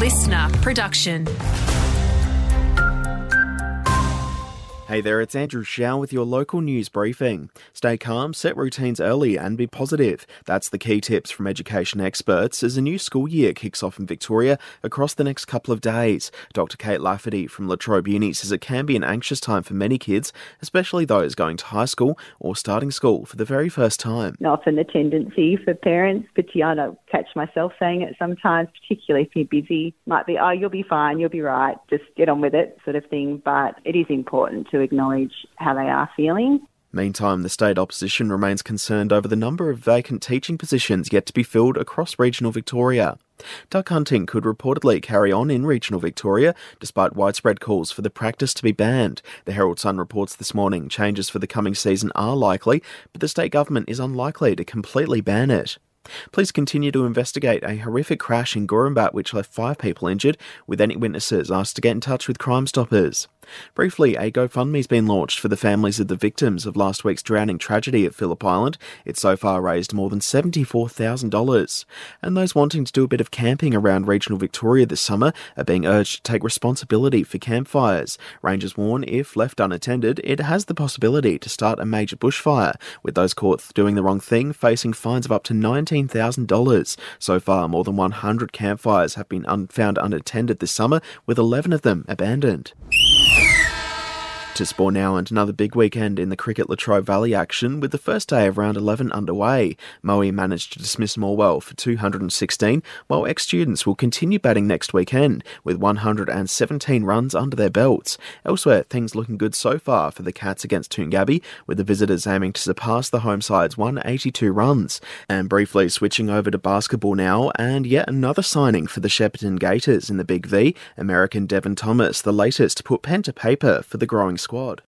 listener production. Hey there, it's Andrew Shaw with your local news briefing. Stay calm, set routines early, and be positive. That's the key tips from education experts as a new school year kicks off in Victoria across the next couple of days. Dr. Kate Lafferty from La Trobe Uni says it can be an anxious time for many kids, especially those going to high school or starting school for the very first time. Often the tendency for parents, but I catch myself saying it sometimes, particularly if you're busy, might be, oh, you'll be fine, you'll be right, just get on with it sort of thing. But it is important to acknowledge how they are feeling. Meantime, the state opposition remains concerned over the number of vacant teaching positions yet to be filled across regional Victoria. Duck hunting could reportedly carry on in regional Victoria, despite widespread calls for the practice to be banned. The Herald Sun reports this morning changes for the coming season are likely, but the state government is unlikely to completely ban it. Police continue to investigate a horrific crash in Gorumbat which left five people injured, with any witnesses asked to get in touch with Crime Stoppers. Briefly, a GoFundMe's been launched for the families of the victims of last week's drowning tragedy at Phillip Island. It's so far raised more than $74,000. And those wanting to do a bit of camping around regional Victoria this summer are being urged to take responsibility for campfires. Rangers warn if left unattended, it has the possibility to start a major bushfire, with those caught doing the wrong thing facing fines of up to $19,000. So far, more than 100 campfires have been un- found unattended this summer, with 11 of them abandoned. To now and another big weekend in the cricket Latrobe Valley action with the first day of round 11 underway. Moe managed to dismiss Morwell for 216, while ex-students will continue batting next weekend with 117 runs under their belts. Elsewhere, things looking good so far for the Cats against Toongabbie, with the visitors aiming to surpass the home side's 182 runs. And briefly switching over to basketball now, and yet another signing for the Shepparton Gators in the Big V, American Devon Thomas, the latest to put pen to paper for the growing squad.